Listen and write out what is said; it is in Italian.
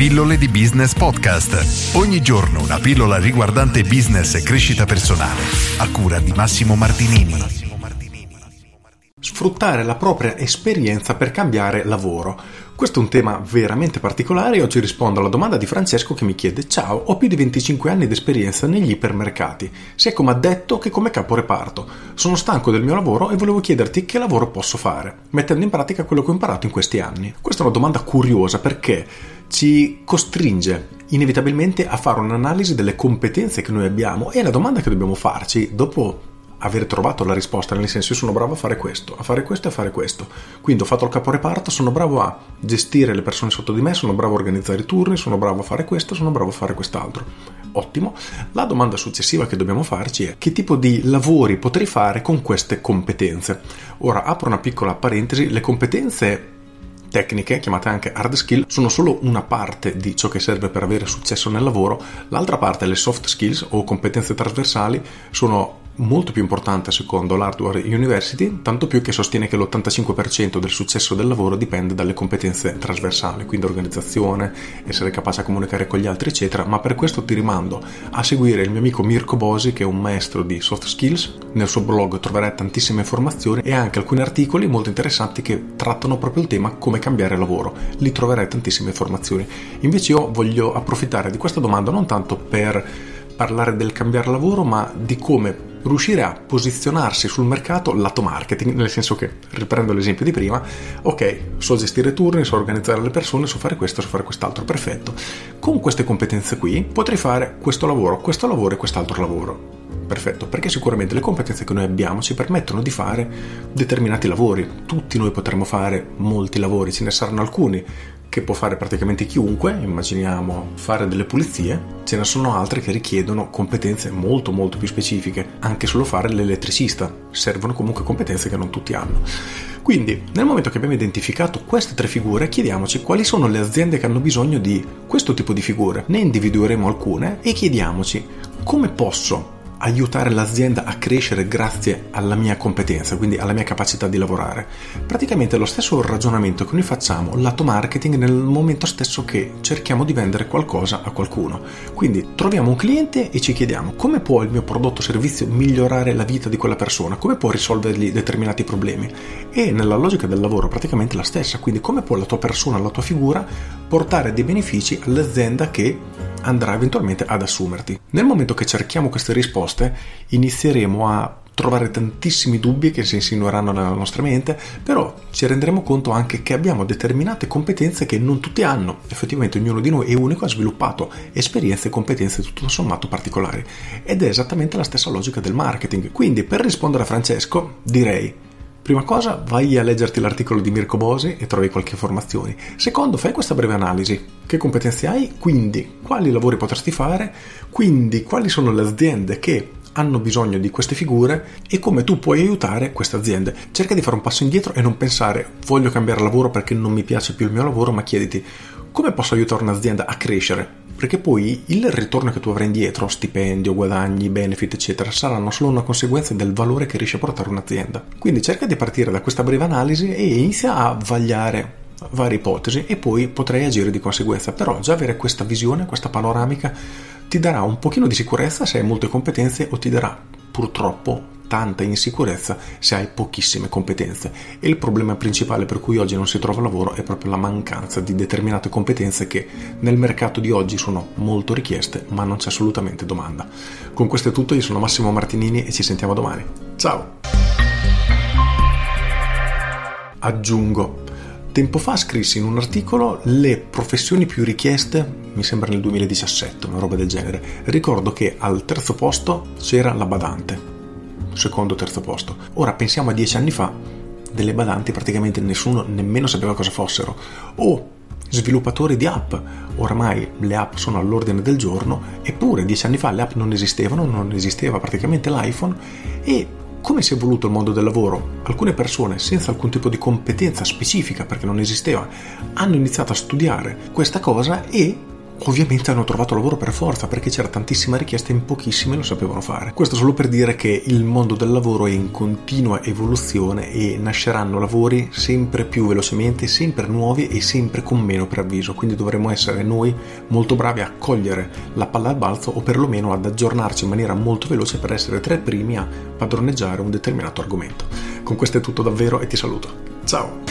Pillole di Business Podcast. Ogni giorno una pillola riguardante business e crescita personale. A cura di Massimo Martinini. Sfruttare la propria esperienza per cambiare lavoro. Questo è un tema veramente particolare e oggi rispondo alla domanda di Francesco che mi chiede Ciao, ho più di 25 anni di esperienza negli ipermercati, sia come addetto che come capo reparto. Sono stanco del mio lavoro e volevo chiederti che lavoro posso fare, mettendo in pratica quello che ho imparato in questi anni. Questa è una domanda curiosa perché ci costringe inevitabilmente a fare un'analisi delle competenze che noi abbiamo e la domanda che dobbiamo farci dopo aver trovato la risposta, nel senso io sono bravo a fare questo, a fare questo e a fare questo. Quindi ho fatto il caporeparto, sono bravo a gestire le persone sotto di me, sono bravo a organizzare i turni, sono bravo a fare questo, sono bravo a fare quest'altro. Ottimo. La domanda successiva che dobbiamo farci è che tipo di lavori potrei fare con queste competenze? Ora apro una piccola parentesi, le competenze tecniche, chiamate anche hard skill, sono solo una parte di ciò che serve per avere successo nel lavoro, l'altra parte, le soft skills o competenze trasversali, sono molto più importante secondo l'Hardware University, tanto più che sostiene che l'85% del successo del lavoro dipende dalle competenze trasversali, quindi organizzazione, essere capace a comunicare con gli altri, eccetera. Ma per questo ti rimando a seguire il mio amico Mirko Bosi, che è un maestro di soft skills. Nel suo blog troverai tantissime informazioni e anche alcuni articoli molto interessanti che trattano proprio il tema come cambiare lavoro. Lì troverai tantissime informazioni. Invece io voglio approfittare di questa domanda non tanto per parlare del cambiare lavoro, ma di come riuscire a posizionarsi sul mercato lato marketing, nel senso che, riprendo l'esempio di prima, ok, so gestire turni, so organizzare le persone, so fare questo, so fare quest'altro, perfetto. Con queste competenze qui potrei fare questo lavoro, questo lavoro e quest'altro lavoro. Perfetto, perché sicuramente le competenze che noi abbiamo ci permettono di fare determinati lavori. Tutti noi potremmo fare molti lavori, ce ne saranno alcuni che può fare praticamente chiunque, immaginiamo fare delle pulizie, ce ne sono altre che richiedono competenze molto molto più specifiche, anche solo fare l'elettricista, servono comunque competenze che non tutti hanno. Quindi, nel momento che abbiamo identificato queste tre figure, chiediamoci quali sono le aziende che hanno bisogno di questo tipo di figure. Ne individueremo alcune e chiediamoci come posso aiutare l'azienda a crescere grazie alla mia competenza, quindi alla mia capacità di lavorare. Praticamente è lo stesso ragionamento che noi facciamo lato marketing nel momento stesso che cerchiamo di vendere qualcosa a qualcuno. Quindi troviamo un cliente e ci chiediamo come può il mio prodotto o servizio migliorare la vita di quella persona, come può risolvergli determinati problemi. E nella logica del lavoro praticamente la stessa, quindi come può la tua persona, la tua figura portare dei benefici all'azienda che andrà eventualmente ad assumerti. Nel momento che cerchiamo queste risposte, inizieremo a trovare tantissimi dubbi che si insinueranno nella nostra mente, però ci renderemo conto anche che abbiamo determinate competenze che non tutti hanno. Effettivamente ognuno di noi è unico, ha sviluppato esperienze e competenze tutto sommato particolari ed è esattamente la stessa logica del marketing. Quindi per rispondere a Francesco direi Prima cosa, vai a leggerti l'articolo di Mirko Bosi e trovi qualche informazione. Secondo, fai questa breve analisi. Che competenze hai? Quindi, quali lavori potresti fare? Quindi, quali sono le aziende che hanno bisogno di queste figure e come tu puoi aiutare queste aziende. Cerca di fare un passo indietro e non pensare voglio cambiare lavoro perché non mi piace più il mio lavoro, ma chiediti come posso aiutare un'azienda a crescere? Perché poi il ritorno che tu avrai indietro, stipendio, guadagni, benefit, eccetera, saranno solo una conseguenza del valore che riesce a portare un'azienda. Quindi cerca di partire da questa breve analisi e inizia a vagliare varie ipotesi e poi potrai agire di conseguenza. Però già avere questa visione, questa panoramica, ti darà un pochino di sicurezza se hai molte competenze o ti darà purtroppo tanta insicurezza se hai pochissime competenze e il problema principale per cui oggi non si trova lavoro è proprio la mancanza di determinate competenze che nel mercato di oggi sono molto richieste ma non c'è assolutamente domanda. Con questo è tutto, io sono Massimo Martinini e ci sentiamo domani. Ciao! Aggiungo Tempo fa scrissi in un articolo le professioni più richieste, mi sembra nel 2017, una roba del genere. Ricordo che al terzo posto c'era la badante, secondo terzo posto. Ora pensiamo a dieci anni fa, delle badanti praticamente nessuno nemmeno sapeva cosa fossero. O sviluppatori di app, oramai le app sono all'ordine del giorno, eppure dieci anni fa le app non esistevano, non esisteva praticamente l'iPhone e come si è evoluto il mondo del lavoro? Alcune persone senza alcun tipo di competenza specifica perché non esisteva hanno iniziato a studiare questa cosa e ovviamente hanno trovato lavoro per forza perché c'era tantissima richiesta e in pochissimi lo sapevano fare. Questo solo per dire che il mondo del lavoro è in continua evoluzione e nasceranno lavori sempre più velocemente, sempre nuovi e sempre con meno preavviso, quindi dovremo essere noi molto bravi a cogliere la palla al balzo o perlomeno ad aggiornarci in maniera molto veloce per essere tra i primi a padroneggiare un determinato argomento. Con questo è tutto davvero e ti saluto. Ciao!